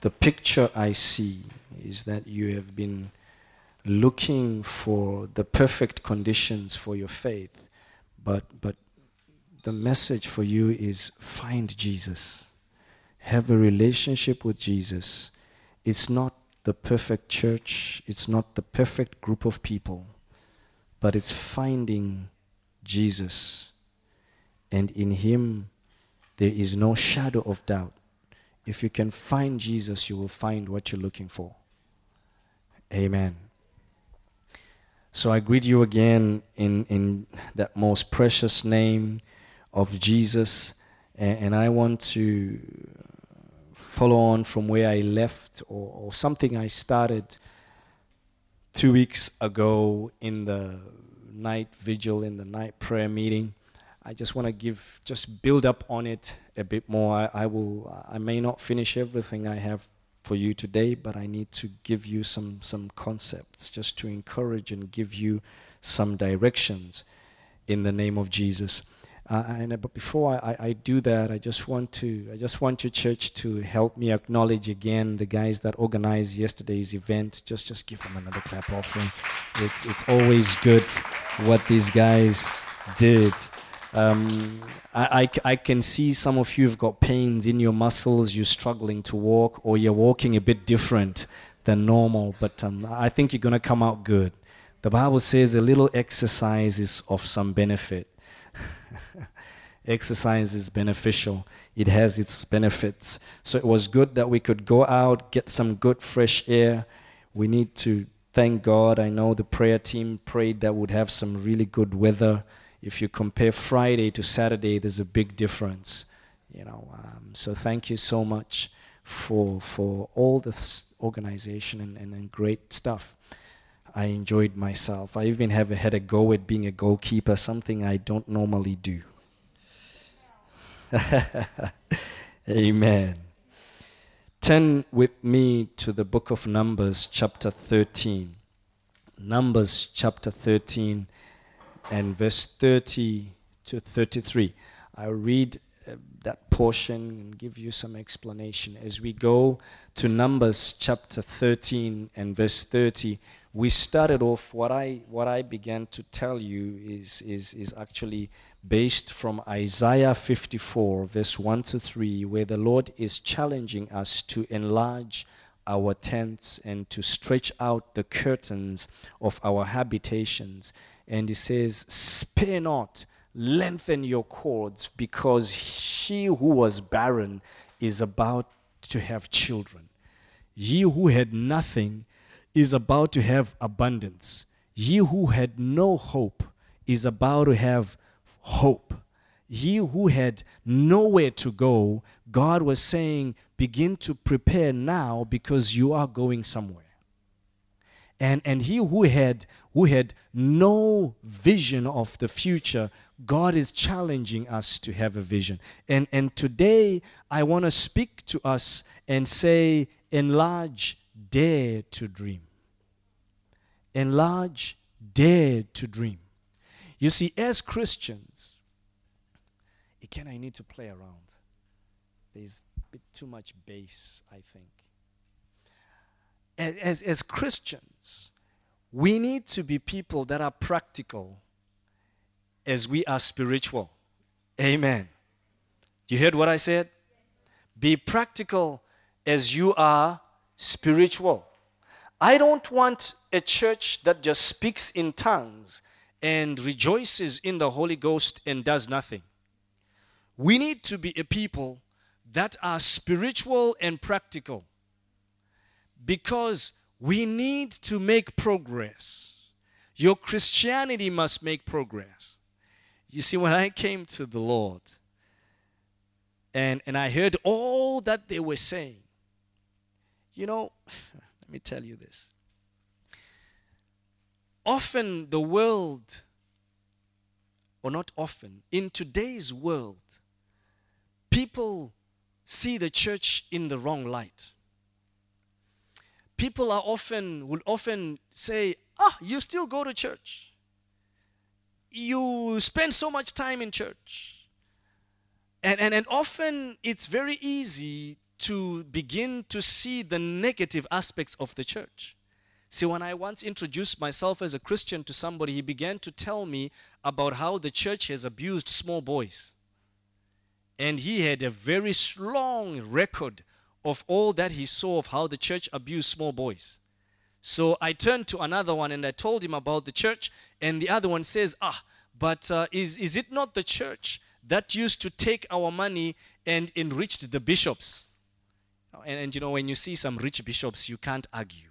the picture I see is that you have been looking for the perfect conditions for your faith, but, but the message for you is find Jesus. Have a relationship with Jesus. It's not the perfect church, it's not the perfect group of people, but it's finding Jesus. And in Him, there is no shadow of doubt. If you can find Jesus, you will find what you're looking for. Amen. So I greet you again in, in that most precious name of Jesus. And, and I want to follow on from where I left or, or something I started two weeks ago in the night vigil, in the night prayer meeting. I just want to give, just build up on it a bit more. I, I, will, I may not finish everything I have for you today, but I need to give you some, some concepts just to encourage and give you some directions in the name of Jesus. Uh, and, uh, but before I, I, do that, I just want to I just want your church to help me acknowledge again the guys that organized yesterday's event. Just just give them another clap offering. It's it's always good what these guys did. Um, I, I, I, can see some of you have got pains in your muscles, you're struggling to walk, or you're walking a bit different than normal, but um, I think you're going to come out good. The Bible says a little exercise is of some benefit. exercise is beneficial, it has its benefits. So it was good that we could go out, get some good fresh air. We need to thank God. I know the prayer team prayed that would have some really good weather if you compare Friday to Saturday, there's a big difference. You know, um, so thank you so much for for all the organization and, and, and, great stuff. I enjoyed myself. I even have had a go at being a goalkeeper, something I don't normally do. Amen. Turn with me to the book of Numbers, chapter 13. Numbers, chapter 13 and verse 30 to 33. I'll read uh, that portion and give you some explanation. As we go to Numbers chapter 13 and verse 30, we started off what I what I began to tell you is is is actually based from Isaiah 54 verse 1 to 3 where the Lord is challenging us to enlarge our tents and to stretch out the curtains of our habitations and he says, Spare not, lengthen your cords, because she who was barren is about to have children. Ye who had nothing is about to have abundance. Ye who had no hope is about to have hope. Ye who had nowhere to go, God was saying, begin to prepare now because you are going somewhere. And, and he who had, who had no vision of the future, God is challenging us to have a vision. And, and today, I want to speak to us and say, enlarge, dare to dream. Enlarge, dare to dream. You see, as Christians, again, I need to play around. There's a bit too much bass, I think as, as Christians, we need to be people that are practical as we are spiritual. Amen. You heard what I said? Be practical as you are spiritual. I don't want a church that just speaks in tongues and rejoices in the Holy Ghost and does nothing. We need to be a people that are spiritual and practical because we need to make progress. Your Christianity must make progress. You see, when I came to the Lord and, and I heard all that they were saying, you know, let me tell you this. Often the world, or not often, in today's world, people see the church in the wrong light people are often will often say, "Ah, you still go to church. You spend so much time in church." And, and, and often it's very easy to begin to see the negative aspects of the church. See, when I once introduced myself as a Christian to somebody, he began to tell me about how the church has abused small boys. And he had a very strong record of all that he saw of how the church abused small boys. So I turned to another one and I told him about the church, and the other one says, Ah, but uh, is, is it not the church that used to take our money and enriched the bishops? And, and you know, when you see some rich bishops, you can't argue.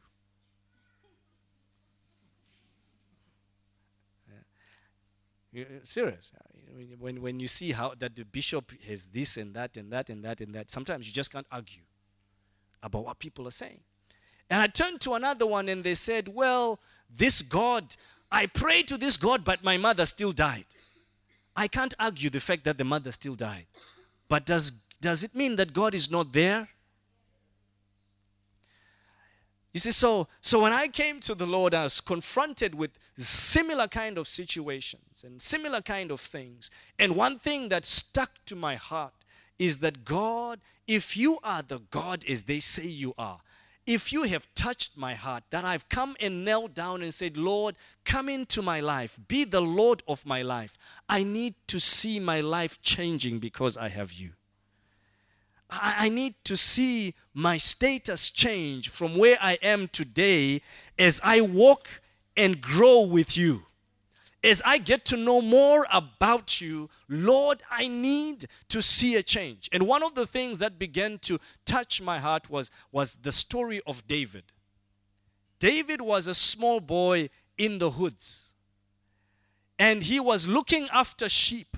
Serious. When, when you see how that the bishop has this and that and that and that and that, sometimes you just can't argue about what people are saying. And I turned to another one and they said, Well, this God, I prayed to this God, but my mother still died. I can't argue the fact that the mother still died. But does, does it mean that God is not there? You see, so, so when I came to the Lord, I was confronted with similar kind of situations and similar kind of things. And one thing that stuck to my heart is that God, if you are the God as they say you are, if you have touched my heart, that I've come and knelt down and said, Lord, come into my life, be the Lord of my life. I need to see my life changing because I have you. I, need to see my status change from where I am today as I walk and grow with you as I get to know more about you, Lord, I need to see a change. And one of the things that began to touch my heart was, was the story of David. David was a small boy in the hoods, and he was looking after sheep.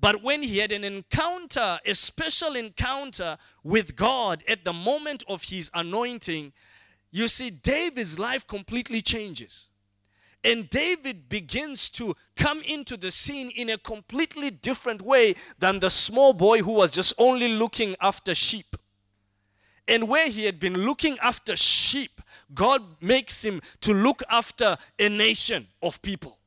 But when he had an encounter, a special encounter with God at the moment of his anointing, you see, David's life completely changes. And David begins to come into the scene in a completely different way than the small boy who was just only looking after sheep. And where he had been looking after sheep, God makes him to look after a nation of people.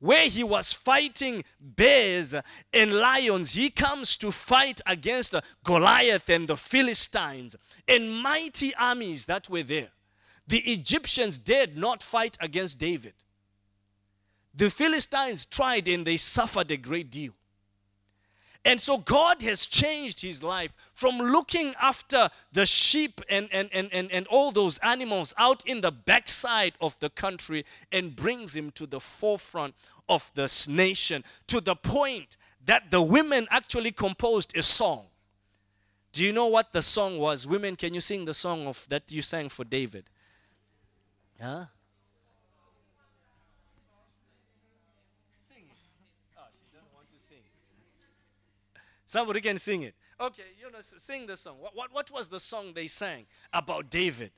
Where he was fighting bears and lions, he comes to fight against Goliath and the Philistines and mighty armies that were there. The Egyptians dared not fight against David. The Philistines tried and they suffered a great deal. And so God has changed his life from looking after the sheep and, and, and, and, and all those animals out in the backside of the country and brings him to the forefront of this nation to the point that the women actually composed a song. Do you know what the song was? Women, can you sing the song of that you sang for David? Huh? Sing it. Oh, she doesn't want to sing. Somebody can sing it. Okay, you know, sing the song. What, what, what was the song they sang about David?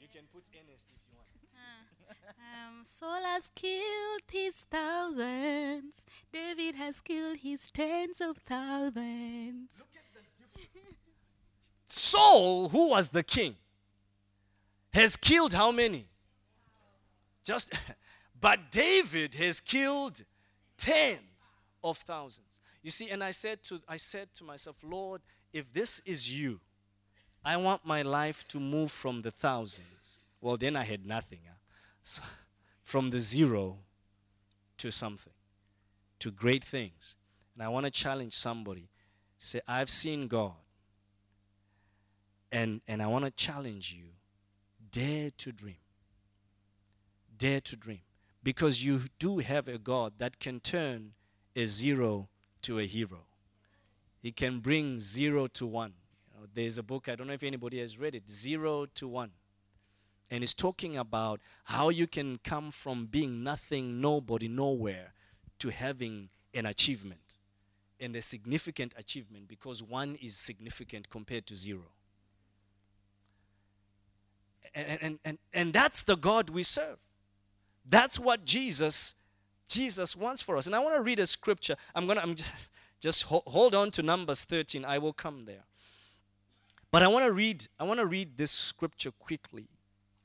You can put Ernest if you want. Uh, um, Saul has killed his thousands. David has killed his tens of thousands. Look at the difference. Saul, who was the king, has killed how many? Just, but David has killed tens of thousands. You see, and I said to I said to myself, Lord, if this is you, I want my life to move from the thousands. Well, then I had nothing. Huh? So, from the zero to something, to great things. And I want to challenge somebody. Say, I've seen God. And, and I want to challenge you Dare to dream. Dare to dream. Because you do have a God that can turn a zero to a hero. He can bring zero to one. You know, there's a book, I don't know if anybody has read it, Zero to One. And it's talking about how you can come from being nothing, nobody, nowhere to having an achievement and a significant achievement because one is significant compared to zero and, and, and, and that's the God we serve. That's what Jesus Jesus wants for us. And I want to read a scripture. I'm going to I'm just, just hold on to Numbers 13. I will come there. But I want to read I want to read this scripture quickly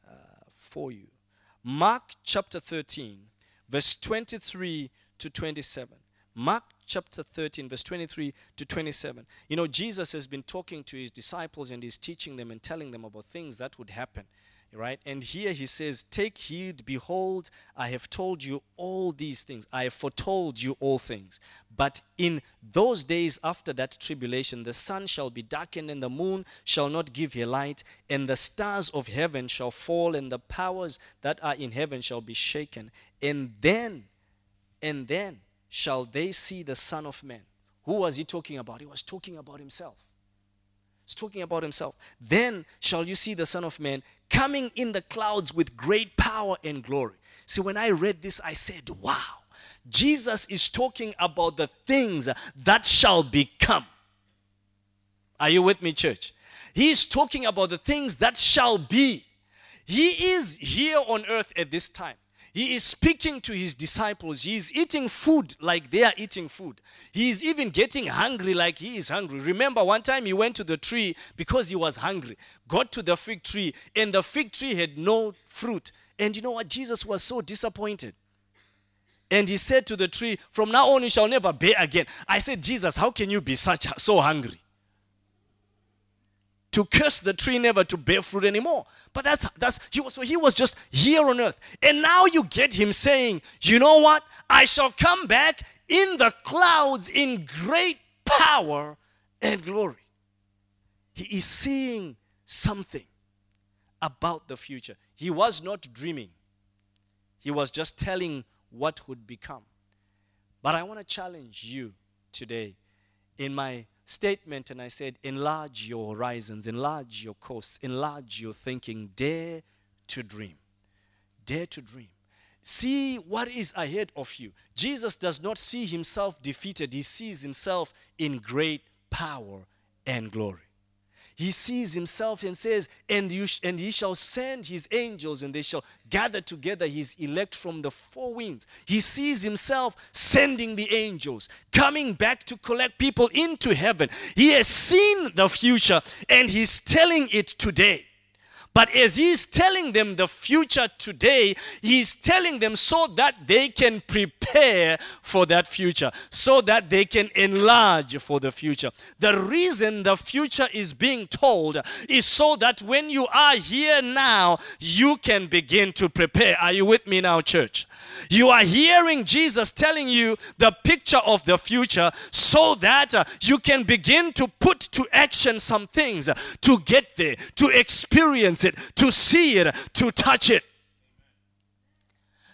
uh, for you. Mark chapter 13 verse 23 to 27. Mark chapter 13, verse 23 to 27. You know, Jesus has been talking to his disciples and he's teaching them and telling them about things that would happen right? And here he says, Take heed, behold, I have told you all these things. I have foretold you all things. But in those days after that tribulation, the sun shall be darkened, and the moon shall not give her light, and the stars of heaven shall fall, and the powers that are in heaven shall be shaken. And then, and then shall they see the Son of Man. Who was he talking about? He was talking about himself. He's talking about himself. Then shall you see the Son of Man coming in the clouds with great power and glory. See, when I read this, I said, wow, Jesus is talking about the things that shall become. Are you with me, church? He is talking about the things that shall be. He is here on earth at this time. He is speaking to his disciples. He is eating food like they are eating food. He is even getting hungry like he is hungry. Remember, one time he went to the tree because he was hungry, got to the fig tree, and the fig tree had no fruit. And you know what? Jesus was so disappointed. And he said to the tree, From now on you shall never bear again. I said, Jesus, how can you be such so hungry? To curse the tree never to bear fruit anymore. But that's that's he was so he was just here on earth. And now you get him saying, you know what? I shall come back in the clouds in great power and glory. He is seeing something about the future. He was not dreaming. He was just telling what would become. But I want to challenge you today in my statement and I said, enlarge your horizons, enlarge your coasts, enlarge your thinking, dare to dream. Dare to dream. See what is ahead of you. Jesus does not see himself defeated, he sees himself in great power and glory he sees himself and says, and, you sh- and he shall send his angels and they shall gather together his elect from the four winds. He sees himself sending the angels, coming back to collect people into heaven. He has seen the future and he's telling it today. But as he's telling them the future today, he's telling them so that they can prepare for that future, so that they can enlarge for the future. The reason the future is being told is so that when you are here now, you can begin to prepare. Are you with me now, church? You are hearing Jesus telling you the picture of the future so that uh, you can begin to put to action some things to get there, to experience it, to see it, to touch it.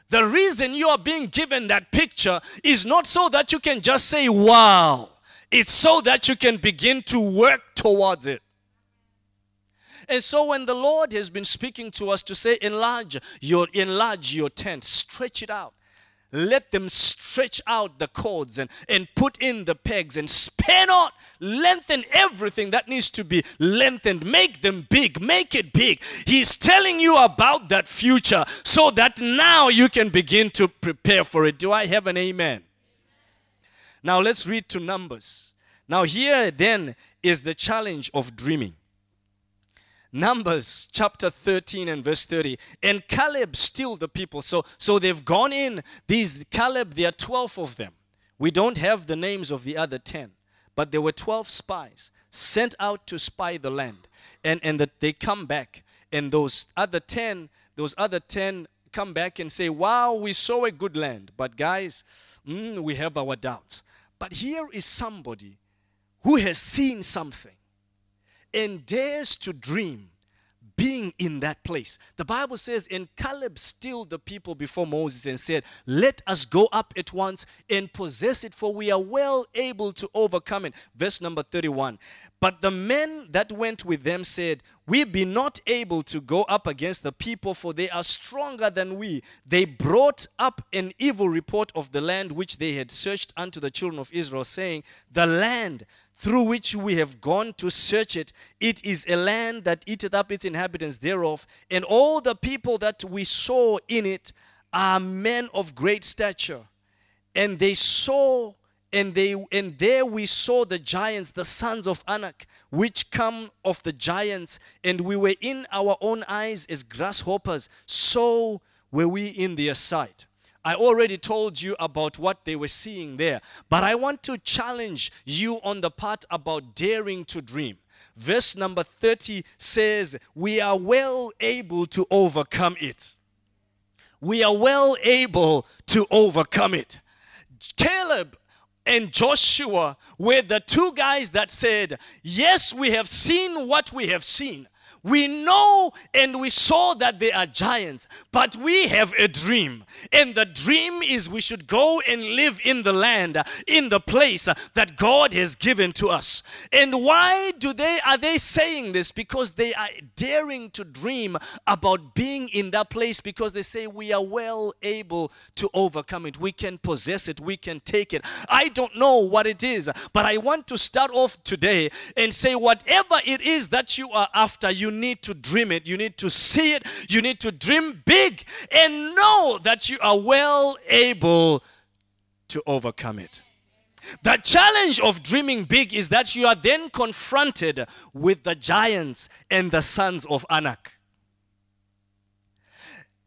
The reason you are being given that picture is not so that you can just say, wow. It's so that you can begin to work towards it. And so when the Lord has been speaking to us to say, enlarge your enlarge your tent, stretch it out. Let them stretch out the cords and, and put in the pegs and spare not. Lengthen everything that needs to be lengthened. Make them big. Make it big. He's telling you about that future so that now you can begin to prepare for it. Do I have an amen? Now let's read to Numbers. Now, here then is the challenge of dreaming. Numbers chapter 13 and verse 30. And Caleb stilled the people. So, so they've gone in. These Caleb, there are 12 of them. We don't have the names of the other 10, but there were 12 spies sent out to spy the land. And, and that they come back. And those other 10, those other 10 come back and say, Wow, we saw a good land. But guys, mm, we have our doubts. But here is somebody who has seen something and dares to dream being in that place. The Bible says, and Caleb stilled the people before Moses and said, Let us go up at once and possess it, for we are well able to overcome it. Verse number 31. But the men that went with them said, We be not able to go up against the people, for they are stronger than we. They brought up an evil report of the land which they had searched unto the children of Israel, saying, The land through which we have gone to search it. It is a land that eateth up its inhabitants thereof, and all the people that we saw in it are men of great stature. And they saw, and they and there we saw the giants, the sons of Anak, which come of the giants, and we were in our own eyes as grasshoppers, so were we in their sight. I already told you about what they were seeing there, but I want to challenge you on the part about daring to dream. Verse number 30 says, We are well able to overcome it. We are well able to overcome it. Caleb and Joshua were the two guys that said, Yes, we have seen what we have seen. We know and we saw that they are giants, but we have a dream. And the dream is we should go and live in the land, in the place that God has given to us. And why do they are they saying this? Because they are daring to dream about being in that place because they say we are well able to overcome it. We can possess it, we can take it. I don't know what it is, but I want to start off today and say whatever it is that you are after, you need to dream it, you need to see it, you need to dream big and know that you are well able to overcome it. The challenge of dreaming big is that you are then confronted with the giants and the sons of Anak.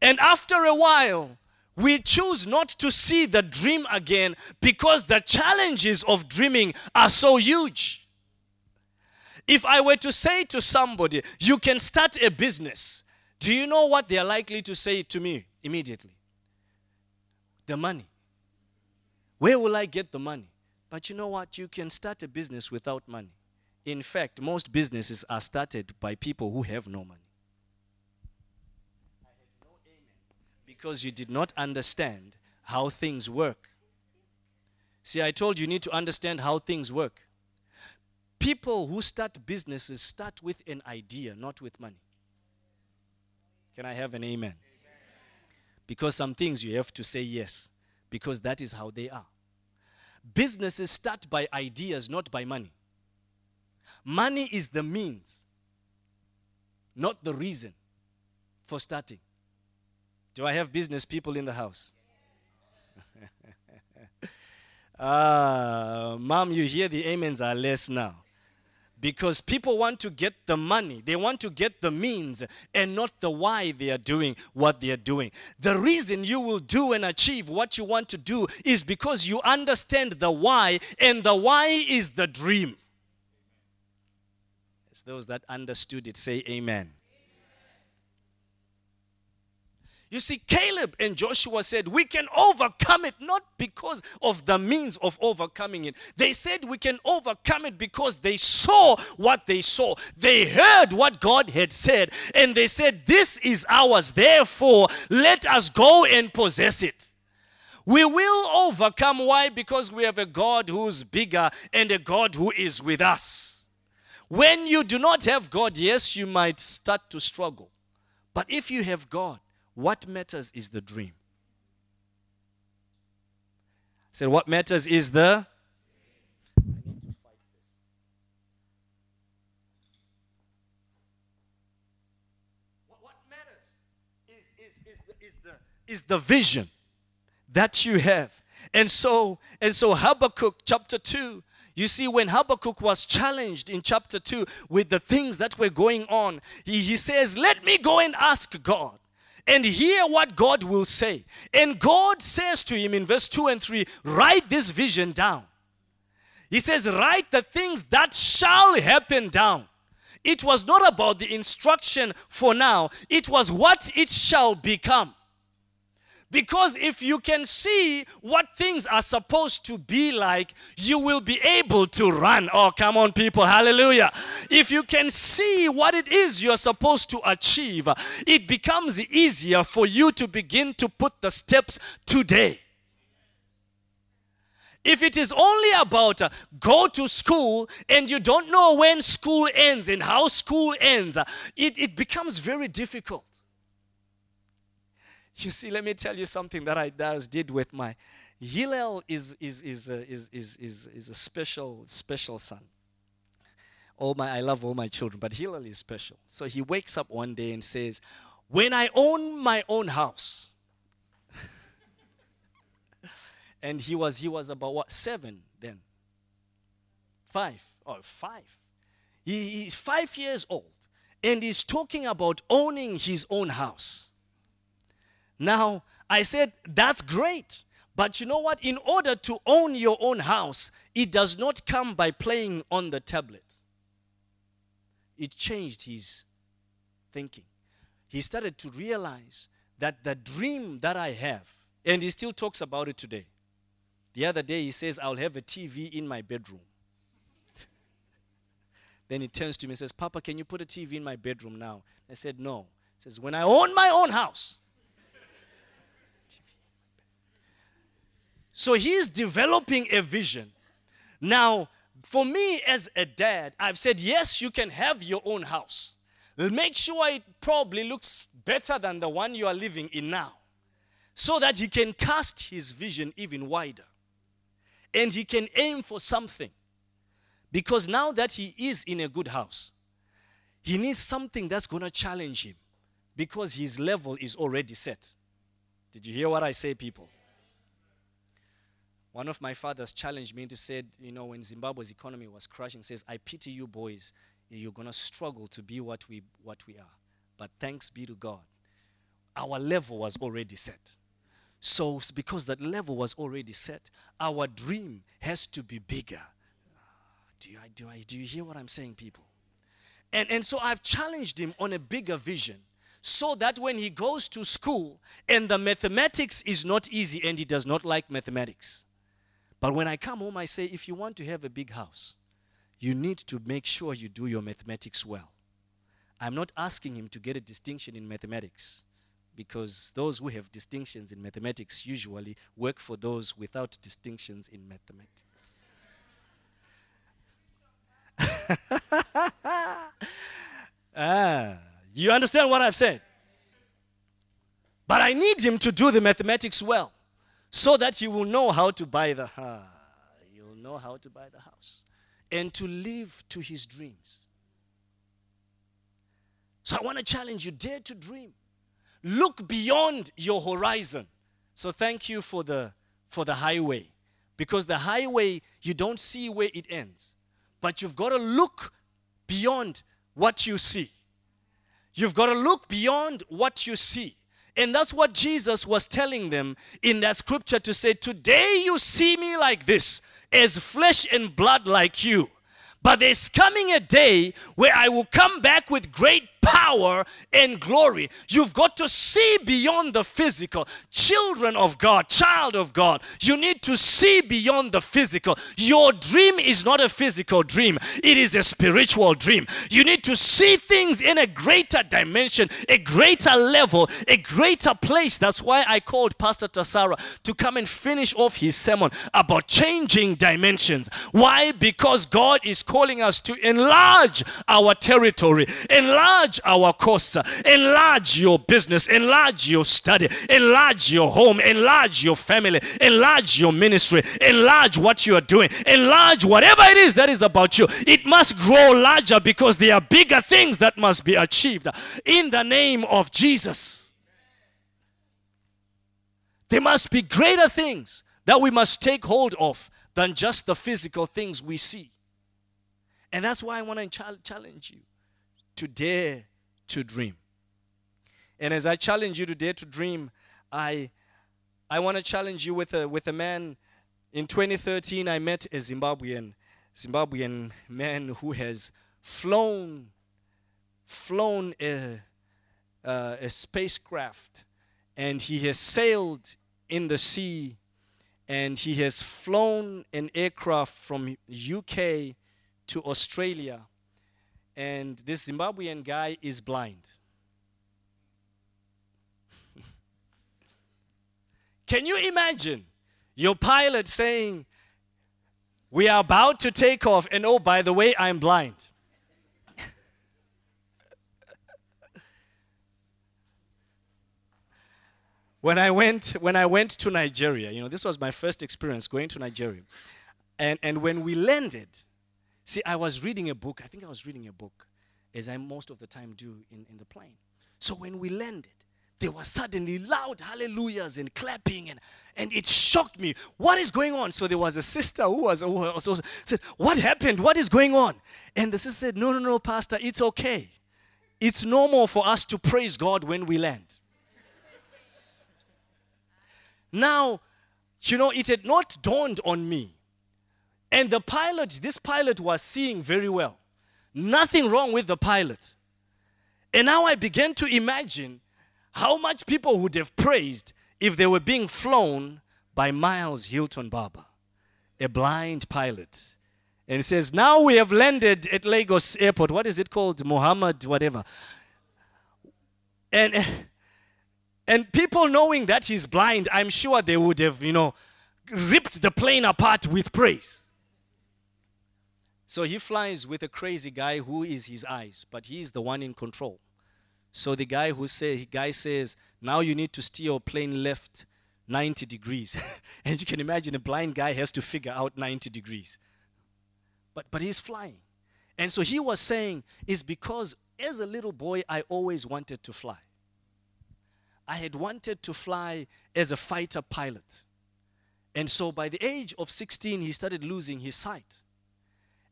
And after a while, we choose not to see the dream again because the challenges of dreaming are so huge. If I were to say to somebody, you can start a business, do you know what they are likely to say to me immediately? The money. Where will I get the money? But you know what? You can start a business without money. In fact, most businesses are started by people who have no money. Because you did not understand how things work. See, I told you, you need to understand how things work. People who start businesses start with an idea, not with money. Can I have an amen? amen? Because some things you have to say yes, because that is how they are. Businesses start by ideas, not by money. Money is the means, not the reason for starting. Do I have business people in the house? Ah, mom, you hear the amens are less now because people want to get the money, they want to get the means, and not the why they are doing what they are doing. The reason you will do and achieve what you want to do is because you understand the why, and the why is the dream. As those that understood it say, Amen. You see, Caleb and Joshua said, We can overcome it not because of the means of overcoming it. They said we can overcome it because they saw what they saw. They heard what God had said, and they said, This is ours. Therefore, let us go and possess it. We will overcome. Why? Because we have a God who's bigger and a God who is with us. When you do not have God, yes, you might start to struggle. But if you have God, what matters is the dream. I said, What matters is the. Is the vision that you have. And so, and so Habakkuk chapter 2 you see, when Habakkuk was challenged in chapter 2 with the things that were going on, he, he says, Let me go and ask God and hear what God will say. And God says to him in verse 2 and 3 write this vision down. He says, Write the things that shall happen down. It was not about the instruction for now, it was what it shall become. Because if you can see what things are supposed to be like, you will be able to run. Oh, come on, people. Hallelujah. If you can see what it is you're supposed to achieve, it becomes easier for you to begin to put the steps today. If it is only about uh, go to school and you don't know when school ends and how school ends, uh, it, it becomes very difficult. You see, let me tell you something that I does did with my Hillel is is is a, is, is is is a special special son. All my I love all my children, but Hillel is special. So he wakes up one day and says, "When I own my own house." and he was he was about what seven then, five or oh, five. He, he's five years old, and he's talking about owning his own house. Now, I said, That's great. But you know what? In order to own your own house, it does not come by playing on the tablet. It changed his thinking. He started to realize that the dream that I have, and he still talks about it today. The other day he says, I'll have a TV in my bedroom. then he turns to me and says, Papa, can you put a TV in my bedroom now? I said, No. He says, When I own my own house, So he's developing a vision. Now, for me as a dad, I've said, yes, you can have your own house. Make sure it probably looks better than the one you are living in now. So that he can cast his vision even wider. And he can aim for something. Because now that he is in a good house, he needs something that's going to challenge him. Because his level is already set. Did you hear what I say, people? One of my fathers challenged me to say, you know, when Zimbabwe's economy was crashing, says, I pity you boys. You're going to struggle to be what we, what we are. But thanks be to God, our level was already set. So, because that level was already set, our dream has to be bigger. Ah, do you, do, I, do you hear what I'm saying, people? And, and so I've challenged him on a bigger vision so that when he goes to school and the mathematics is not easy and he does not like mathematics, but when I come home, I say, if you want to have a big house, you need to make sure you do your mathematics well. I'm not asking him to get a distinction in mathematics because those who have distinctions in mathematics usually work for those without distinctions in mathematics. ah, you understand what I've said? But I need him to do the mathematics well so that he will know how to buy the house. You'll know how to buy the house and to live to his dreams. So I want to challenge you dare to dream. Look beyond your horizon. So thank you for the for the highway because the highway you don't see where it ends. But you've got to look beyond what you see. You've got to look beyond what you see. And that's what Jesus was telling them in that scripture to say, Today you see me like this, as flesh and blood like you. But there's coming a day where I will come back with great power and glory. You've got to see beyond the physical. Children of God, child of God, you need to see beyond the physical. Your dream is not a physical dream, it is a spiritual dream. You need to see things in a greater dimension, a greater level, a greater place. That's why I called Pastor Tassara to come and finish off his sermon about changing dimensions. Why? Because God is calling us to enlarge our territory, enlarge enlarge our course, enlarge your business, enlarge your study, enlarge your home, enlarge your family, enlarge your ministry, enlarge what you are doing, enlarge whatever it is that is about you. It must grow larger because there are bigger things that must be achieved in the name of Jesus. There must be greater things that we must take hold of than just the physical things we see. And that's why I want to challenge you to dare to dream. And as I challenge you to dare to dream, I, I want to challenge you with a, with a man. In 2013, I met a Zimbabwean, Zimbabwean man who has flown, flown a, uh, a spacecraft, and he has sailed in the sea, and he has flown an aircraft from UK to Australia and this Zimbabwean guy is blind. Can you imagine your pilot saying, We are about to take off, and oh, by the way, I'm blind? when I went when I went to Nigeria, you know, this was my first experience going to Nigeria. And and when we landed, See, I was reading a book. I think I was reading a book, as I most of the time do in, in the plane. So when we landed, there was suddenly loud hallelujahs and clapping, and, and it shocked me. What is going on? So there was a sister who was, who was said, What happened? What is going on? And the sister said, No, no, no, Pastor, it's okay. It's normal for us to praise God when we land. Now, you know, it had not dawned on me. And the pilot, this pilot was seeing very well. Nothing wrong with the pilot. And now I began to imagine how much people would have praised if they were being flown by Miles Hilton Barber, a blind pilot. And says, Now we have landed at Lagos Airport. What is it called? Muhammad, whatever. And, and people knowing that he's blind, I'm sure they would have, you know, ripped the plane apart with praise. So he flies with a crazy guy who is his eyes, but he is the one in control. So the guy who say, guy says, now you need to steer your plane left 90 degrees. and you can imagine a blind guy has to figure out 90 degrees. But, but he's flying. And so he was saying, is because as a little boy, I always wanted to fly. I had wanted to fly as a fighter pilot. And so by the age of 16, he started losing his sight.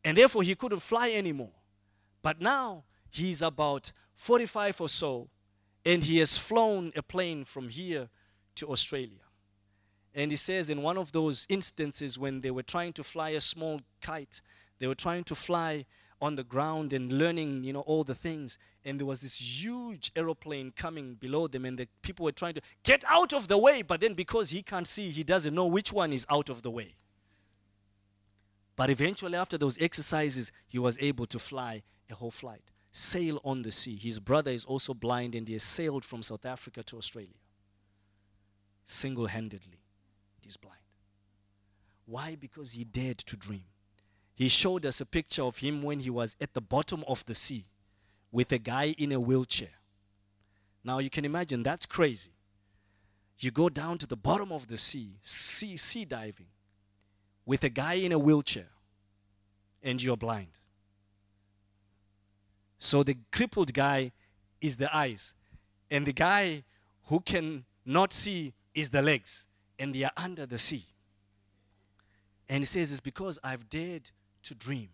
And therefore, he couldn't fly anymore. But now, he's about 45 or so, and he has flown a plane from here to Australia. And he says in one of those instances when they were trying to fly a small kite, they were trying to fly on the ground and learning, you know, all the things. And there was this huge aeroplane coming below them, and the people were trying to get out of the way. But then, because he can't see, he doesn't know which one is out of the way. But eventually, after those exercises, he was able to fly a whole flight, sail on the sea. His brother is also blind, and he has sailed from South Africa to Australia single handedly. He's blind. Why? Because he dared to dream. He showed us a picture of him when he was at the bottom of the sea with a guy in a wheelchair. Now you can imagine that's crazy. You go down to the bottom of the sea, sea, sea diving, with a guy in a wheelchair, and you're blind. So the crippled guy is the eyes, and the guy who can not see is the legs, and they are under the sea. And he says, It's because I've dared to dream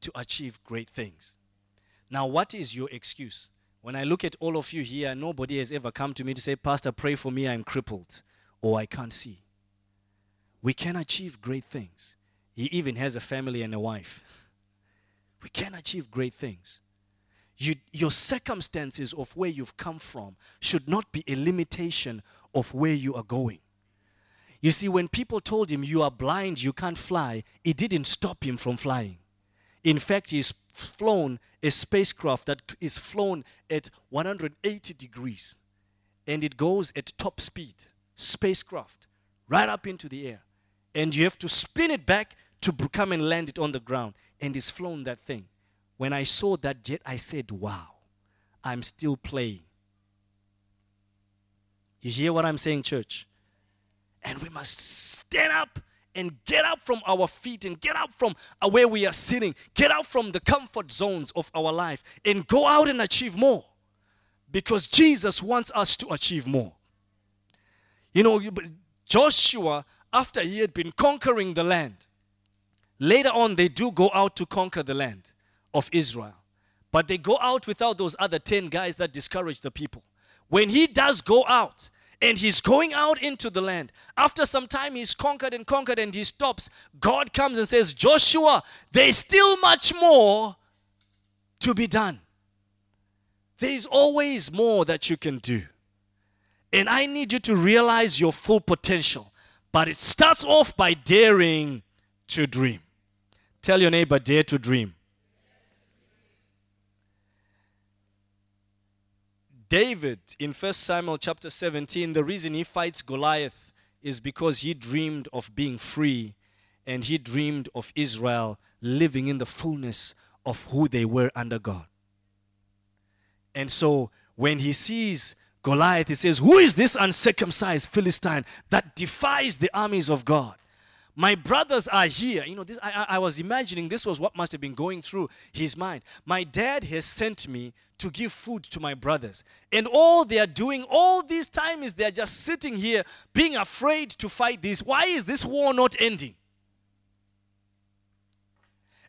to achieve great things. Now, what is your excuse? When I look at all of you here, nobody has ever come to me to say, Pastor, pray for me, I'm crippled or I can't see. We can achieve great things. He even has a family and a wife. We can achieve great things. You, your circumstances of where you've come from should not be a limitation of where you are going. You see, when people told him, You are blind, you can't fly, it didn't stop him from flying. In fact, he's flown a spacecraft that is flown at 180 degrees and it goes at top speed. Spacecraft right up into the air. And you have to spin it back to come and land it on the ground. And it's flown that thing. When I saw that jet, I said, Wow, I'm still playing. You hear what I'm saying, church? And we must stand up and get up from our feet and get up from uh, where we are sitting, get out from the comfort zones of our life and go out and achieve more. Because Jesus wants us to achieve more. You know, Joshua, after he had been conquering the land, later on they do go out to conquer the land of Israel. But they go out without those other 10 guys that discourage the people. When he does go out, and he's going out into the land. After some time, he's conquered and conquered and he stops. God comes and says, Joshua, there's still much more to be done. There's always more that you can do. And I need you to realize your full potential. But it starts off by daring to dream. Tell your neighbor, dare to dream. David in 1 Samuel chapter 17, the reason he fights Goliath is because he dreamed of being free and he dreamed of Israel living in the fullness of who they were under God. And so when he sees Goliath, he says, Who is this uncircumcised Philistine that defies the armies of God? My brothers are here. You know, this, I, I was imagining this was what must have been going through his mind. My dad has sent me to give food to my brothers. And all they are doing all this time is they're just sitting here being afraid to fight this. Why is this war not ending?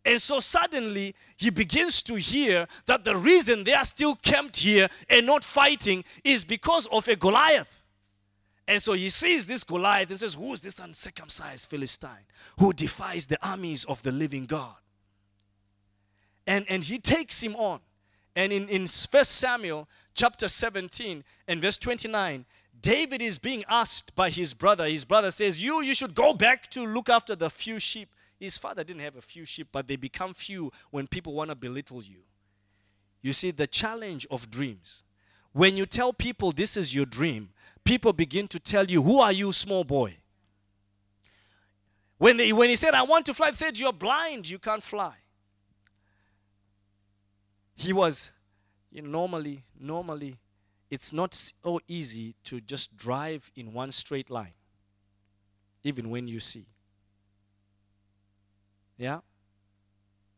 And so suddenly he begins to hear that the reason they are still camped here and not fighting is because of a Goliath. And so he sees this Goliath and says, Who is this uncircumcised Philistine who defies the armies of the living God? And, and he takes him on. And in, in 1 Samuel chapter 17 and verse 29, David is being asked by his brother. His brother says, You, you should go back to look after the few sheep. His father didn't have a few sheep, but they become few when people want to belittle you. You see, the challenge of dreams. When you tell people this is your dream, people begin to tell you, Who are you, small boy? When, they, when he said, I want to fly, they said, You're blind, you can't fly. He was, you know, normally, normally, it's not so easy to just drive in one straight line, even when you see. Yeah?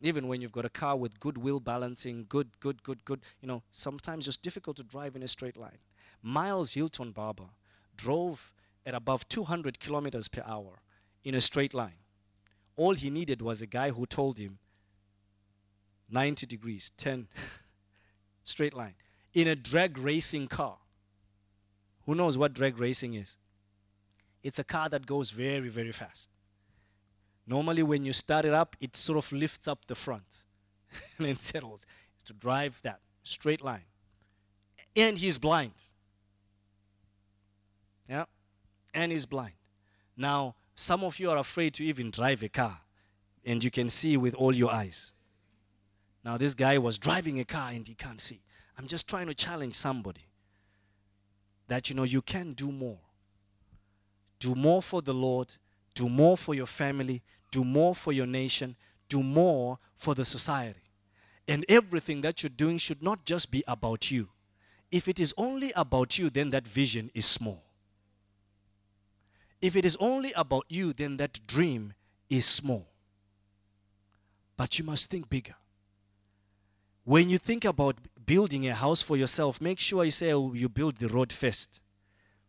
Even when you've got a car with good wheel balancing, good, good, good, good, you know, sometimes it's difficult to drive in a straight line. Miles Hilton Barber drove at above 200 kilometers per hour in a straight line. All he needed was a guy who told him 90 degrees, 10 straight line in a drag racing car. Who knows what drag racing is? It's a car that goes very, very fast. Normally, when you start it up, it sort of lifts up the front and then settles to drive that straight line. And he's blind. Yeah? And he's blind. Now, some of you are afraid to even drive a car, and you can see with all your eyes. Now, this guy was driving a car and he can't see. I'm just trying to challenge somebody that you know you can do more. Do more for the Lord, do more for your family, do more for your nation, do more for the society. And everything that you're doing should not just be about you. If it is only about you, then that vision is small. If it is only about you, then that dream is small. But you must think bigger. When you think about building a house for yourself, make sure you say oh, you build the road first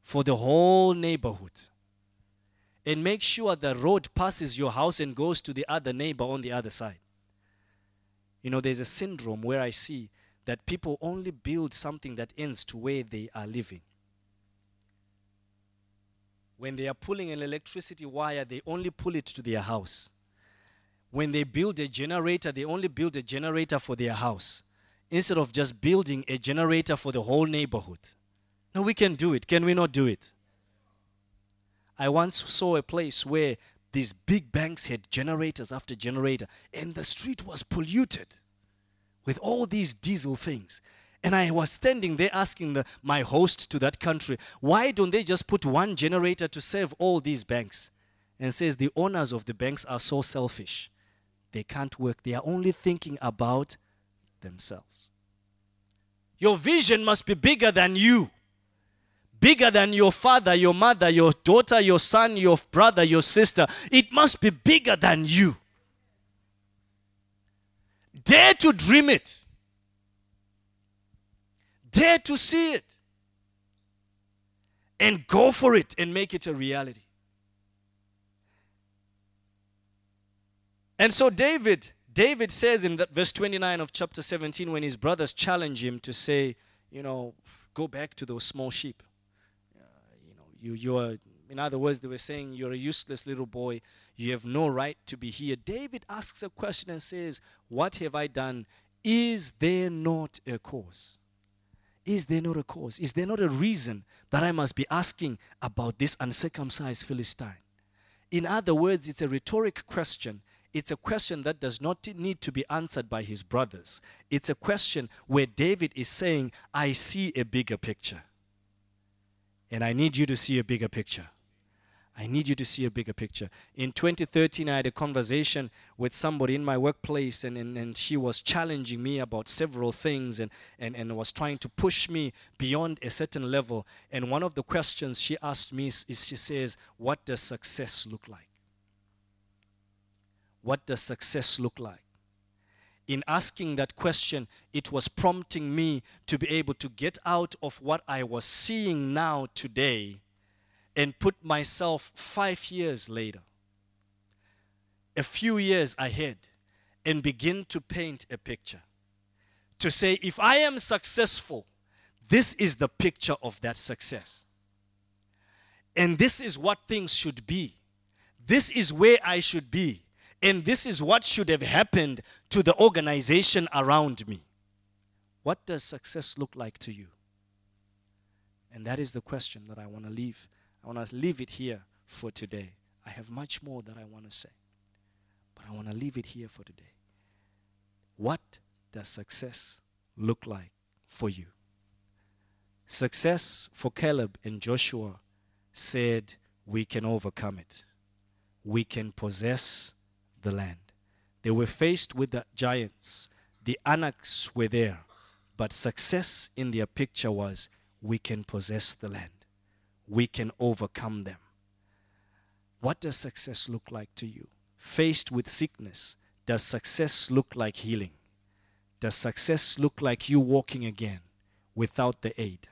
for the whole neighborhood. And make sure the road passes your house and goes to the other neighbor on the other side. You know, there's a syndrome where I see that people only build something that ends to where they are living. When they are pulling an electricity wire, they only pull it to their house. When they build a generator, they only build a generator for their house instead of just building a generator for the whole neighborhood. Now, we can do it. Can we not do it? I once saw a place where these big banks had generators after generator, and the street was polluted with all these diesel things. And I was standing there asking the, my host to that country, why don't they just put one generator to serve all these banks? And says the owners of the banks are so selfish. They can't work. They are only thinking about themselves. Your vision must be bigger than you, bigger than your father, your mother, your daughter, your son, your brother, your sister. It must be bigger than you. Dare to dream it, dare to see it, and go for it and make it a reality. And so, David David says in that verse 29 of chapter 17, when his brothers challenge him to say, you know, go back to those small sheep. You, you are, in other words, they were saying, you're a useless little boy. You have no right to be here. David asks a question and says, What have I done? Is there not a cause? Is there not a cause? Is there not a reason that I must be asking about this uncircumcised Philistine? In other words, it's a rhetoric question it's a question that does not need to be answered by his brothers. It's a question where David is saying, I see a bigger picture. And I need you to see a bigger picture. I need you to see a bigger picture. In 2013, I had a conversation with somebody in my workplace, and, and, and she was challenging me about several things and, and, and was trying to push me beyond a certain level. And one of the questions she asked me is, is she says, What does success look like? What does success look like? In asking that question, it was prompting me to be able to get out of what I was seeing now today and put myself five years later, a few years ahead, and begin to paint a picture. To say, if I am successful, this is the picture of that success. and this is what things should be. This is where I should be. And this is what should have happened to the organization around me. What does success look like to you? And that is the question that I want to leave. I want to leave it here for today. I have much more that I want to say, but I want to leave it here for today. What does success look like for you? Success for Caleb and Joshua said, We can overcome it. We can possess the land. They were faced with the giants, the Anaks were there, but success in their picture was, We can possess the land, we can overcome them. What does success look like to you? Faced with sickness, does success look like healing? Does success look like you walking again without the aid?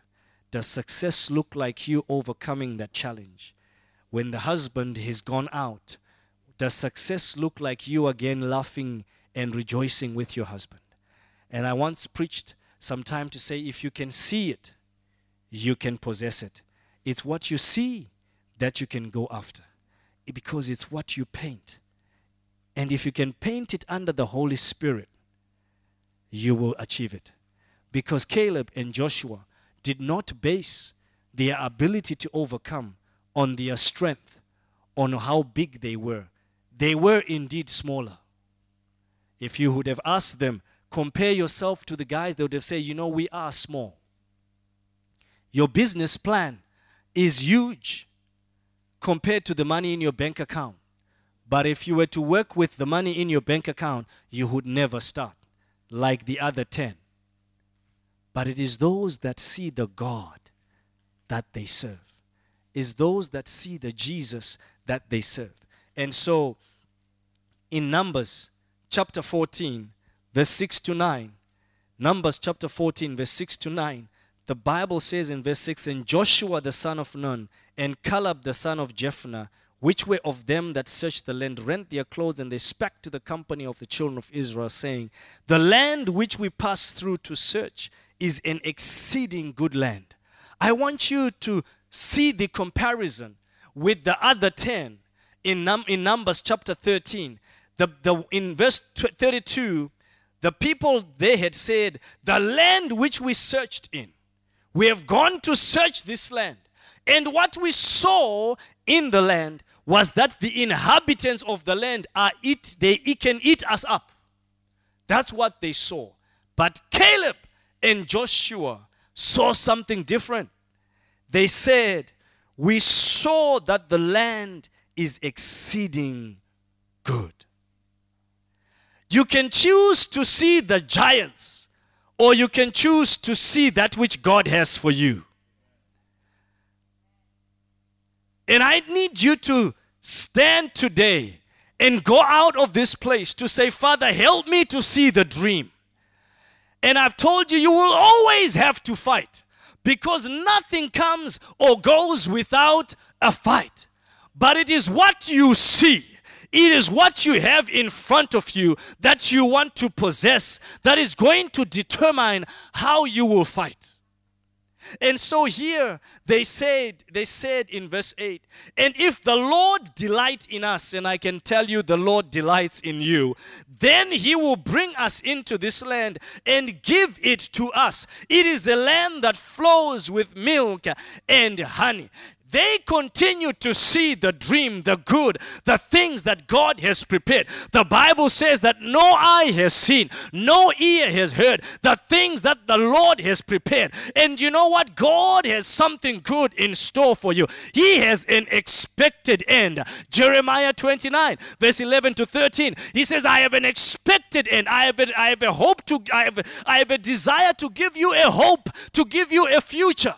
Does success look like you overcoming that challenge? When the husband has gone out, does success look like you again laughing and rejoicing with your husband? And I once preached some time to say if you can see it, you can possess it. It's what you see that you can go after because it's what you paint. And if you can paint it under the Holy Spirit, you will achieve it. Because Caleb and Joshua did not base their ability to overcome on their strength, on how big they were. They were indeed smaller. If you would have asked them, compare yourself to the guys, they would have said, you know, we are small. Your business plan is huge compared to the money in your bank account. But if you were to work with the money in your bank account, you would never start like the other 10. But it is those that see the God that they serve, is those that see the Jesus that they serve. And so in Numbers chapter 14, verse 6 to 9, Numbers chapter 14, verse 6 to 9, the Bible says in verse 6 And Joshua the son of Nun and Caleb the son of Jephunneh, which were of them that searched the land, rent their clothes, and they spake to the company of the children of Israel, saying, The land which we passed through to search is an exceeding good land. I want you to see the comparison with the other 10 in, num- in Numbers chapter 13. The, the, in verse 32, the people they had said, The land which we searched in, we have gone to search this land. And what we saw in the land was that the inhabitants of the land are eat they can eat us up. That's what they saw. But Caleb and Joshua saw something different. They said, "We saw that the land is exceeding good." You can choose to see the giants or you can choose to see that which God has for you. And I need you to stand today and go out of this place to say, Father, help me to see the dream. And I've told you, you will always have to fight because nothing comes or goes without a fight. But it is what you see. It is what you have in front of you that you want to possess that is going to determine how you will fight. And so here they said, they said in verse 8, and if the Lord delight in us, and I can tell you the Lord delights in you, then he will bring us into this land and give it to us. It is a land that flows with milk and honey they continue to see the dream, the good, the things that God has prepared. The Bible says that no eye has seen, no ear has heard the things that the Lord has prepared. And you know what? God has something good in store for you. He has an expected end. Jeremiah 29, verse 11 to 13. He says, I have an expected end. I have a, I have a hope to, I have, I have a desire to give you a hope, to give you a future.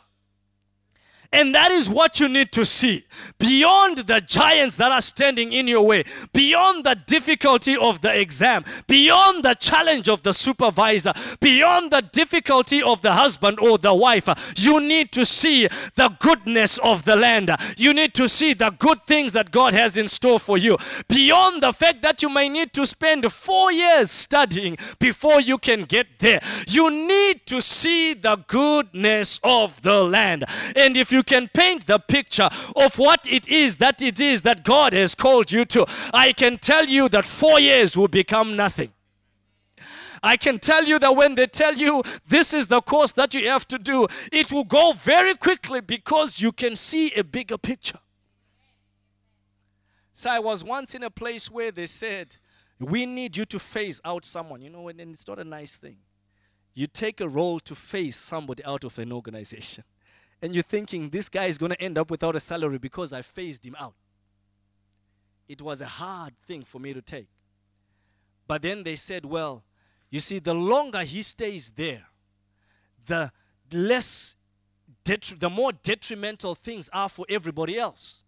And that is what you need to see. Beyond the giants that are standing in your way, beyond the difficulty of the exam, beyond the challenge of the supervisor, beyond the difficulty of the husband or the wife, you need to see the goodness of the land. You need to see the good things that God has in store for you. Beyond the fact that you may need to spend four years studying before you can get there, you need to see the goodness of the land. And if you you can paint the picture of what it is that it is that God has called you to, I can tell you that four years will become nothing. I can tell you that when they tell you this is the course that you have to do, it will go very quickly because you can see a bigger picture. So I was once in a place where they said, We need you to phase out someone. You know, and it's not a nice thing. You take a role to phase somebody out of an organization. And you're thinking, this guy is going to end up without a salary because I phased him out. It was a hard thing for me to take. But then they said, well, you see, the longer he stays there, the less, the more detrimental things are for everybody else.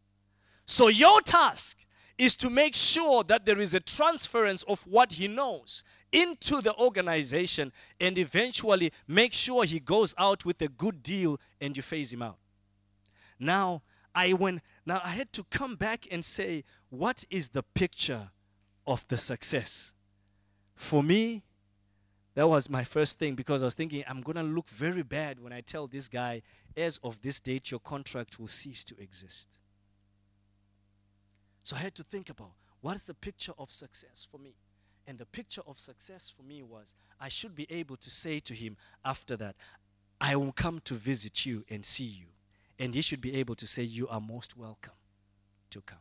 So your task is to make sure that there is a transference of what he knows into the organization and eventually make sure he goes out with a good deal and you phase him out. Now, I went now I had to come back and say what is the picture of the success? For me, that was my first thing because I was thinking, I'm going to look very bad when I tell this guy, as of this date, your contract will cease to exist. So I had to think about what is the picture of success for me? And the picture of success for me was I should be able to say to him after that, I will come to visit you and see you. And he should be able to say, You are most welcome to come.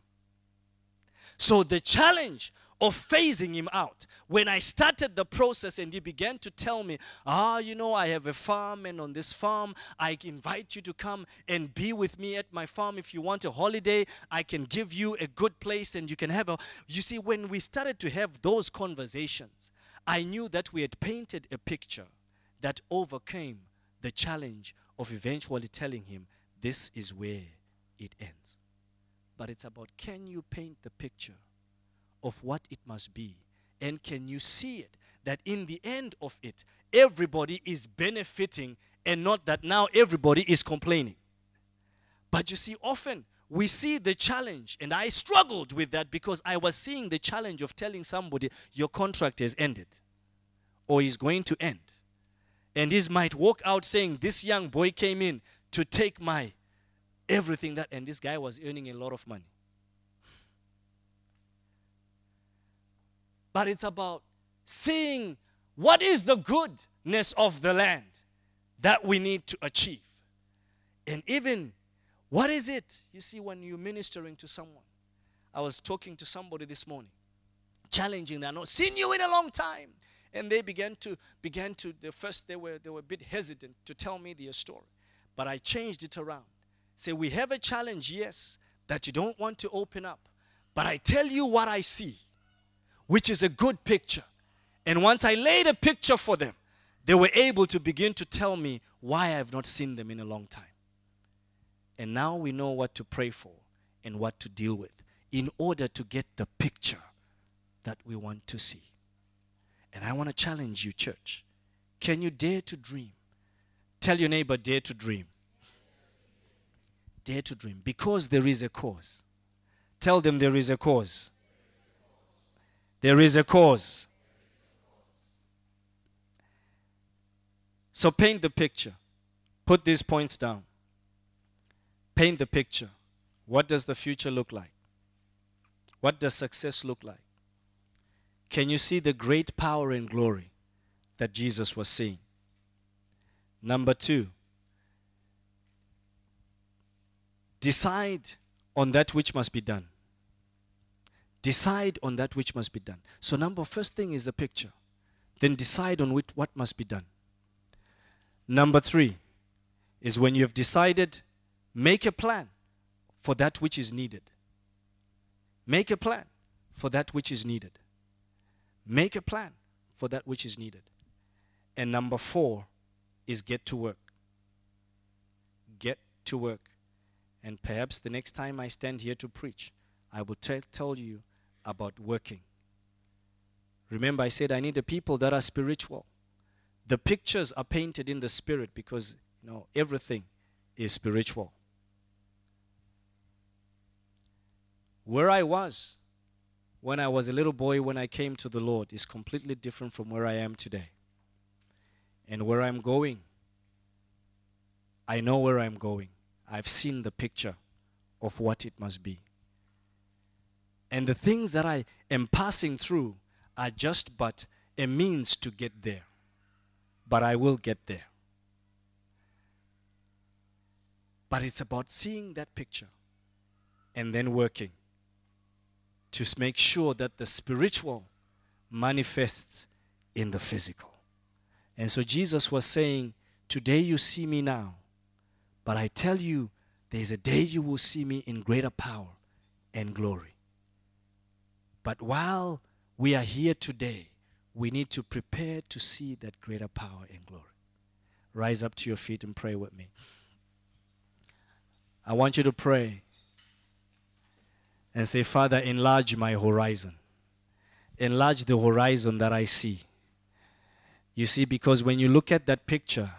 So the challenge of phasing him out. When I started the process and he began to tell me, ah, you know, I have a farm, and on this farm, I invite you to come and be with me at my farm. If you want a holiday, I can give you a good place and you can have a. You see, when we started to have those conversations, I knew that we had painted a picture that overcame the challenge of eventually telling him, this is where it ends. But it's about can you paint the picture? of what it must be? And can you see it? That in the end of it, everybody is benefiting and not that now everybody is complaining. But you see, often we see the challenge, and I struggled with that because I was seeing the challenge of telling somebody your contract has ended or is going to end. And this might walk out saying, This young boy came in to take my everything that, and this guy was earning a lot of money. but it's about seeing what is the goodness of the land that we need to achieve. And even what is it? You see, when you're ministering to someone, I was talking to somebody this morning, challenging them, not seen you in a long time. And they began to began to the first they were they were a bit hesitant to tell me their story. But I changed it around. Say, we have a challenge, yes, that you don't want to open up. But I tell you what I see which is a good picture. And once I laid a picture for them, they were able to begin to tell me why I have not seen them in a long time. And now we know what to pray for and what to deal with in order to get the picture that we want to see. And I want to challenge you, church. Can you dare to dream? Tell your neighbor, dare to dream. Dare to dream because there is a cause. Tell them there is a cause. There is a cause. So paint the picture. Put these points down. Paint the picture. What does the future look like? What does success look like? Can you see the great power and glory that Jesus was seeing? Number two, decide on that which must be done. Decide on that which must be done. So, number first thing is the picture. Then decide on which, what must be done. Number three is when you have decided, make a plan for that which is needed. Make a plan for that which is needed. Make a plan for that which is needed. And number four is get to work. Get to work. And perhaps the next time I stand here to preach, I will t- tell you about working. Remember, I said I need a people that are spiritual. The pictures are painted in the spirit because you know everything is spiritual. Where I was when I was a little boy when I came to the Lord is completely different from where I am today. And where I'm going, I know where I'm going. I've seen the picture of what it must be. And the things that I am passing through are just but a means to get there. But I will get there. But it's about seeing that picture and then working to make sure that the spiritual manifests in the physical. And so Jesus was saying, Today you see me now, but I tell you, there's a day you will see me in greater power and glory. But while we are here today, we need to prepare to see that greater power and glory. Rise up to your feet and pray with me. I want you to pray and say, Father, enlarge my horizon. Enlarge the horizon that I see. You see, because when you look at that picture,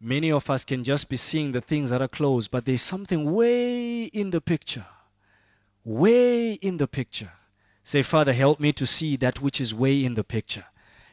many of us can just be seeing the things that are close, but there's something way in the picture. Way in the picture. Say, Father, help me to see that which is way in the picture.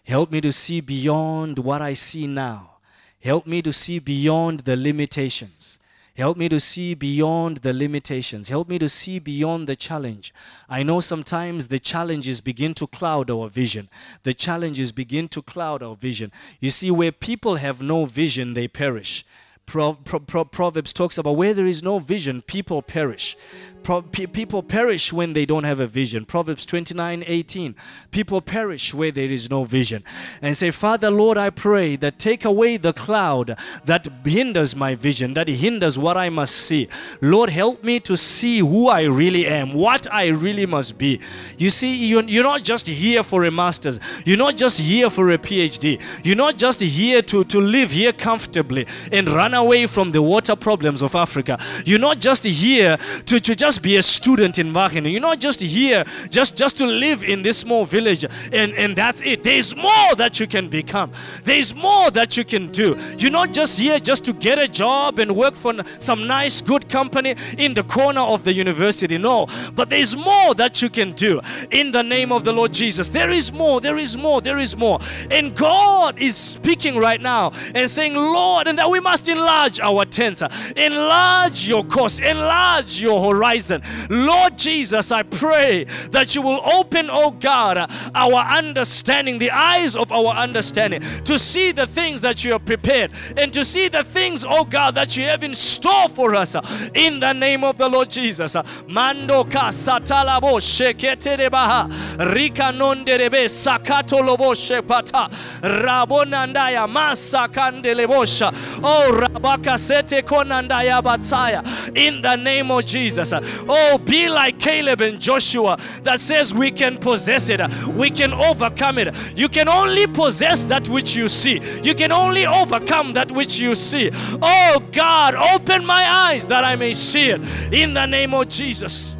Help me to see beyond what I see now. Help me to see beyond the limitations. Help me to see beyond the limitations. Help me to see beyond the challenge. I know sometimes the challenges begin to cloud our vision. The challenges begin to cloud our vision. You see, where people have no vision, they perish. Pro- Pro- Pro- Proverbs talks about where there is no vision, people perish. People perish when they don't have a vision. Proverbs 29 18. People perish where there is no vision. And say, Father, Lord, I pray that take away the cloud that hinders my vision, that hinders what I must see. Lord, help me to see who I really am, what I really must be. You see, you're, you're not just here for a master's, you're not just here for a PhD, you're not just here to, to live here comfortably and run away from the water problems of Africa. You're not just here to, to just just be a student in Wageningen. You're not just here just, just to live in this small village and, and that's it. There's more that you can become. There's more that you can do. You're not just here just to get a job and work for some nice, good company in the corner of the university. No, but there's more that you can do in the name of the Lord Jesus. There is more, there is more, there is more. And God is speaking right now and saying, Lord, and that we must enlarge our tents, enlarge your course, enlarge your horizon season. Lord Jesus, I pray that you will open, oh God, our understanding, the eyes of our understanding, to see the things that you have prepared and to see the things, oh God, that you have in store for us in the name of the Lord Jesus. Mando kasatalabo sheketerebaha rika nonderebe sakato lobo shepata rabonandaya masakandelebosha oh rabaka sete konandaya batsaya in the name of Jesus. Oh, be like Caleb and Joshua that says we can possess it, we can overcome it. You can only possess that which you see, you can only overcome that which you see. Oh, God, open my eyes that I may see it in the name of Jesus.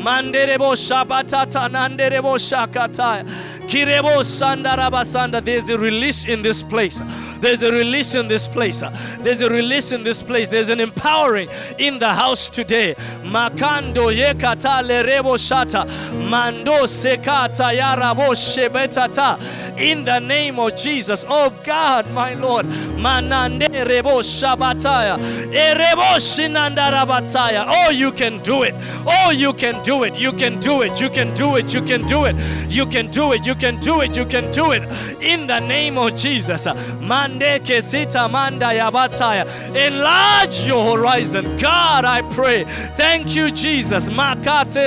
Manderebo shabatata nanderebo shakataya. There's a release in this place. There's a release in this place. There's a release in this place. There's an empowering in the house today. Makando yekata lerebo shata. Mando sekata yarabo shebetata. In the name of Jesus. Oh God, my Lord. Manande rebo shabataya. Erebo shinandarabataya. Oh, you can do it. Oh, you can do it. You can do it. You can do it. You can do it. You can do it. You can do it. You can do it. In the name of Jesus. Mande kesita manda yabataya. Enlarge your horizon. God, I pray. Thank you, Jesus. Makate.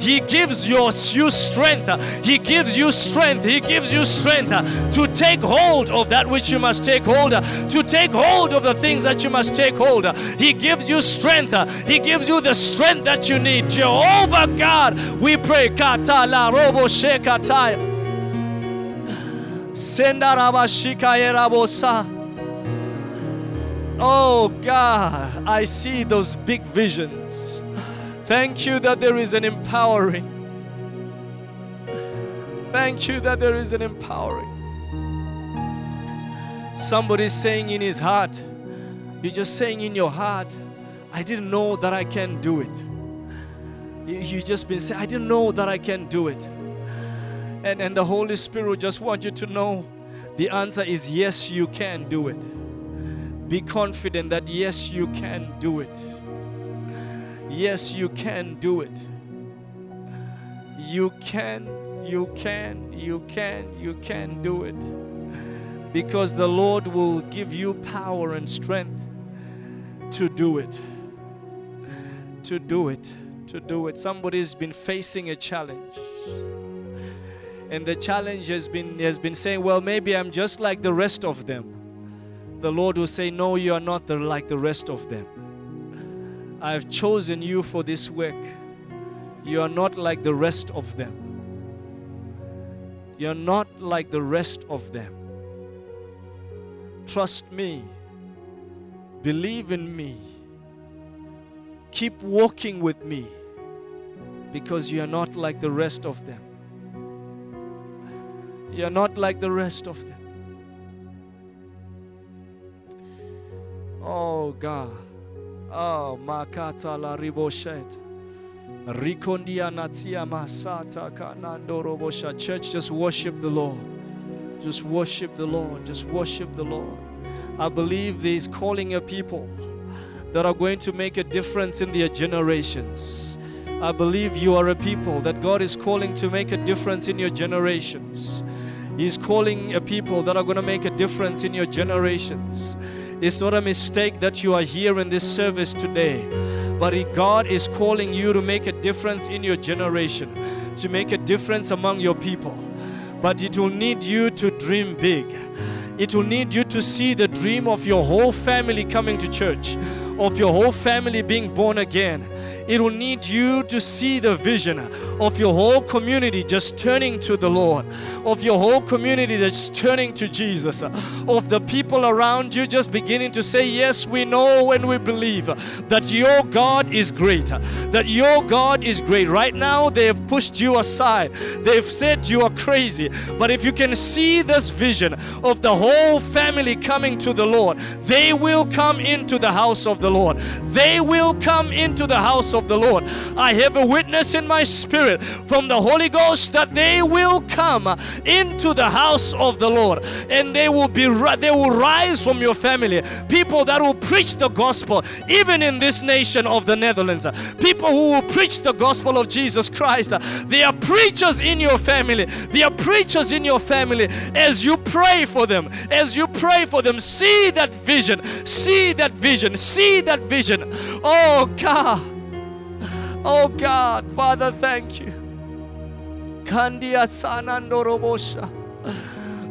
He gives you strength. He gives you strength. He gives you strength to take hold of that which you must take hold of, to take hold of the things that you must take hold of. He gives you strength. He gives you the strength that you need. Jehovah God, we pray. Kata la robo shekata. Oh God, I see those big visions. Thank you that there is an empowering. Thank you that there is an empowering. Somebody's saying in his heart, you're just saying in your heart, I didn't know that I can do it. You just been saying, I didn't know that I can do it. And, and the Holy Spirit just wants you to know the answer is yes, you can do it. Be confident that yes, you can do it. Yes, you can do it. You can, you can, you can, you can do it. Because the Lord will give you power and strength to do it. To do it. To do it. Somebody's been facing a challenge. And the challenge has been has been saying, Well, maybe I'm just like the rest of them. The Lord will say, No, you are not the, like the rest of them. I have chosen you for this work. You are not like the rest of them. You're not like the rest of them. Trust me. Believe in me. Keep walking with me because you are not like the rest of them. You are not like the rest of them. Oh God. Oh Makata la riboshet. Rikondia natia masata kanando robosha. Church, just worship the Lord. Just worship the Lord. Just worship the Lord. I believe He's calling a people that are going to make a difference in their generations. I believe you are a people that God is calling to make a difference in your generations. He's calling a people that are going to make a difference in your generations. It's not a mistake that you are here in this service today, but God is calling you to make a difference in your generation, to make a difference among your people. But it will need you to dream big. It will need you to see the dream of your whole family coming to church, of your whole family being born again. It will need you to see the vision of your whole community just turning to the Lord, of your whole community that's turning to Jesus, of the people around you just beginning to say, Yes, we know and we believe that your God is great, that your God is great. Right now, they have pushed you aside, they've said you are crazy. But if you can see this vision of the whole family coming to the Lord, they will come into the house of the Lord. They will come into the house of the Lord. I have a witness in my spirit from the Holy Ghost that they will come into the house of the Lord and they will be they will rise from your family. People that will preach the gospel even in this nation of the Netherlands. People who will preach the gospel of Jesus Christ. They are preachers in your family. They are preachers in your family. As you pray for them as you pray for them see that vision. See that vision. See that vision. Oh God Oh God, Father, thank you. Kandia sanandorobosha.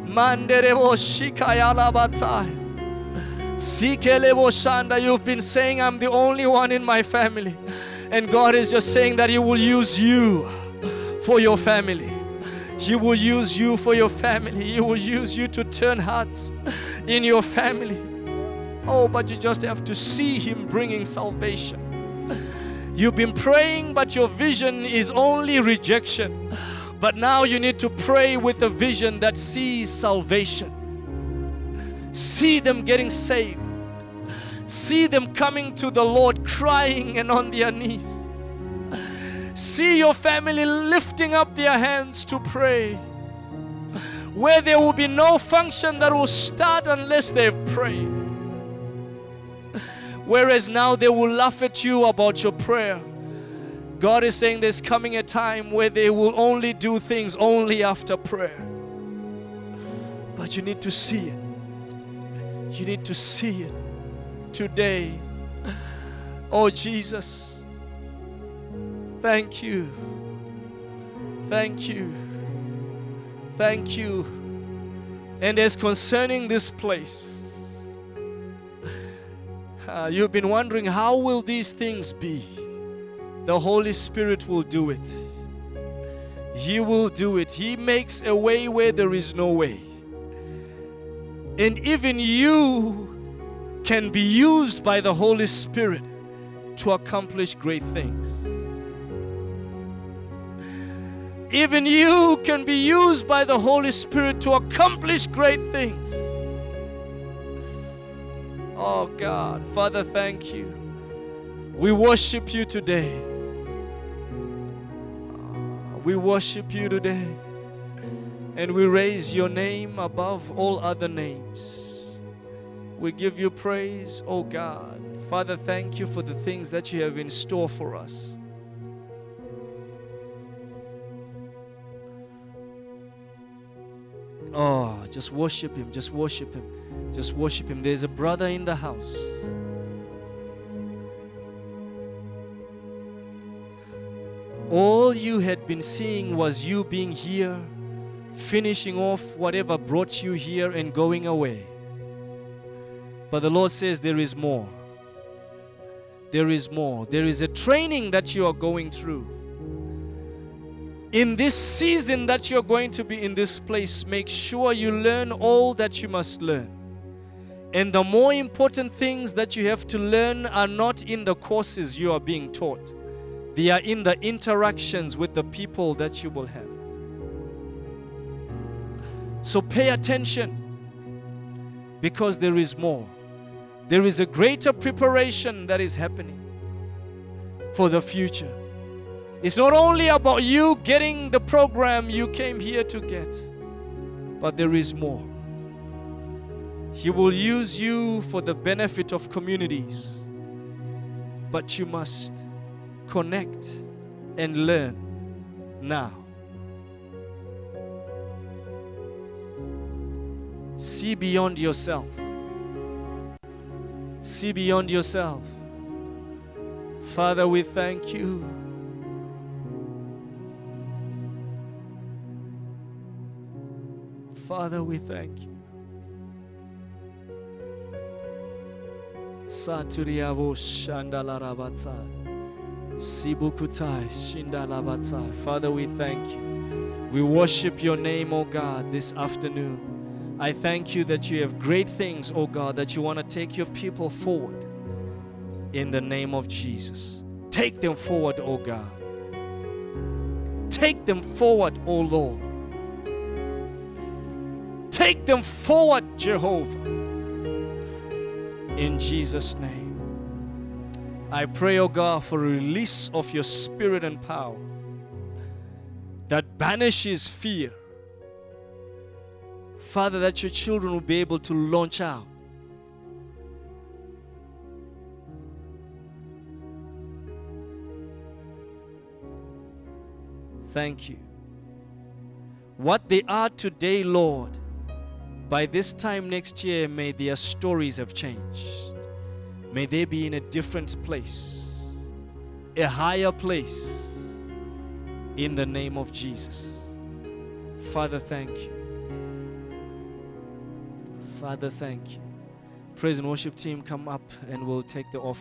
Mandereboshikayalabatsai. Sikeleboshanda, you've been saying I'm the only one in my family. And God is just saying that He will use you for your family. He will use you for your family. He will use you to turn hearts in your family. Oh, but you just have to see Him bringing salvation. You've been praying, but your vision is only rejection. But now you need to pray with a vision that sees salvation. See them getting saved. See them coming to the Lord crying and on their knees. See your family lifting up their hands to pray. Where there will be no function that will start unless they've prayed. Whereas now they will laugh at you about your prayer. God is saying there's coming a time where they will only do things only after prayer. But you need to see it. You need to see it today. Oh, Jesus, thank you. Thank you. Thank you. And as concerning this place, uh, you've been wondering how will these things be? The Holy Spirit will do it. He will do it. He makes a way where there is no way. And even you can be used by the Holy Spirit to accomplish great things. Even you can be used by the Holy Spirit to accomplish great things. Oh God, Father, thank you. We worship you today. Uh, we worship you today. And we raise your name above all other names. We give you praise, oh God. Father, thank you for the things that you have in store for us. Oh, just worship Him, just worship Him, just worship Him. There's a brother in the house. All you had been seeing was you being here, finishing off whatever brought you here, and going away. But the Lord says there is more. There is more. There is a training that you are going through. In this season that you're going to be in this place, make sure you learn all that you must learn. And the more important things that you have to learn are not in the courses you are being taught, they are in the interactions with the people that you will have. So pay attention because there is more. There is a greater preparation that is happening for the future. It's not only about you getting the program you came here to get, but there is more. He will use you for the benefit of communities, but you must connect and learn now. See beyond yourself. See beyond yourself. Father, we thank you. Father, we thank you. Saturiavo. Sibukutai Shindalabatsai. Father, we thank you. We worship your name, O God, this afternoon. I thank you that you have great things, O God, that you want to take your people forward in the name of Jesus. Take them forward, O God. Take them forward, O Lord. Take them forward, Jehovah. In Jesus' name. I pray, O God, for release of your spirit and power that banishes fear. Father, that your children will be able to launch out. Thank you. What they are today, Lord, by this time next year, may their stories have changed. May they be in a different place, a higher place, in the name of Jesus. Father, thank you. Father, thank you. Praise and worship team, come up and we'll take the offering.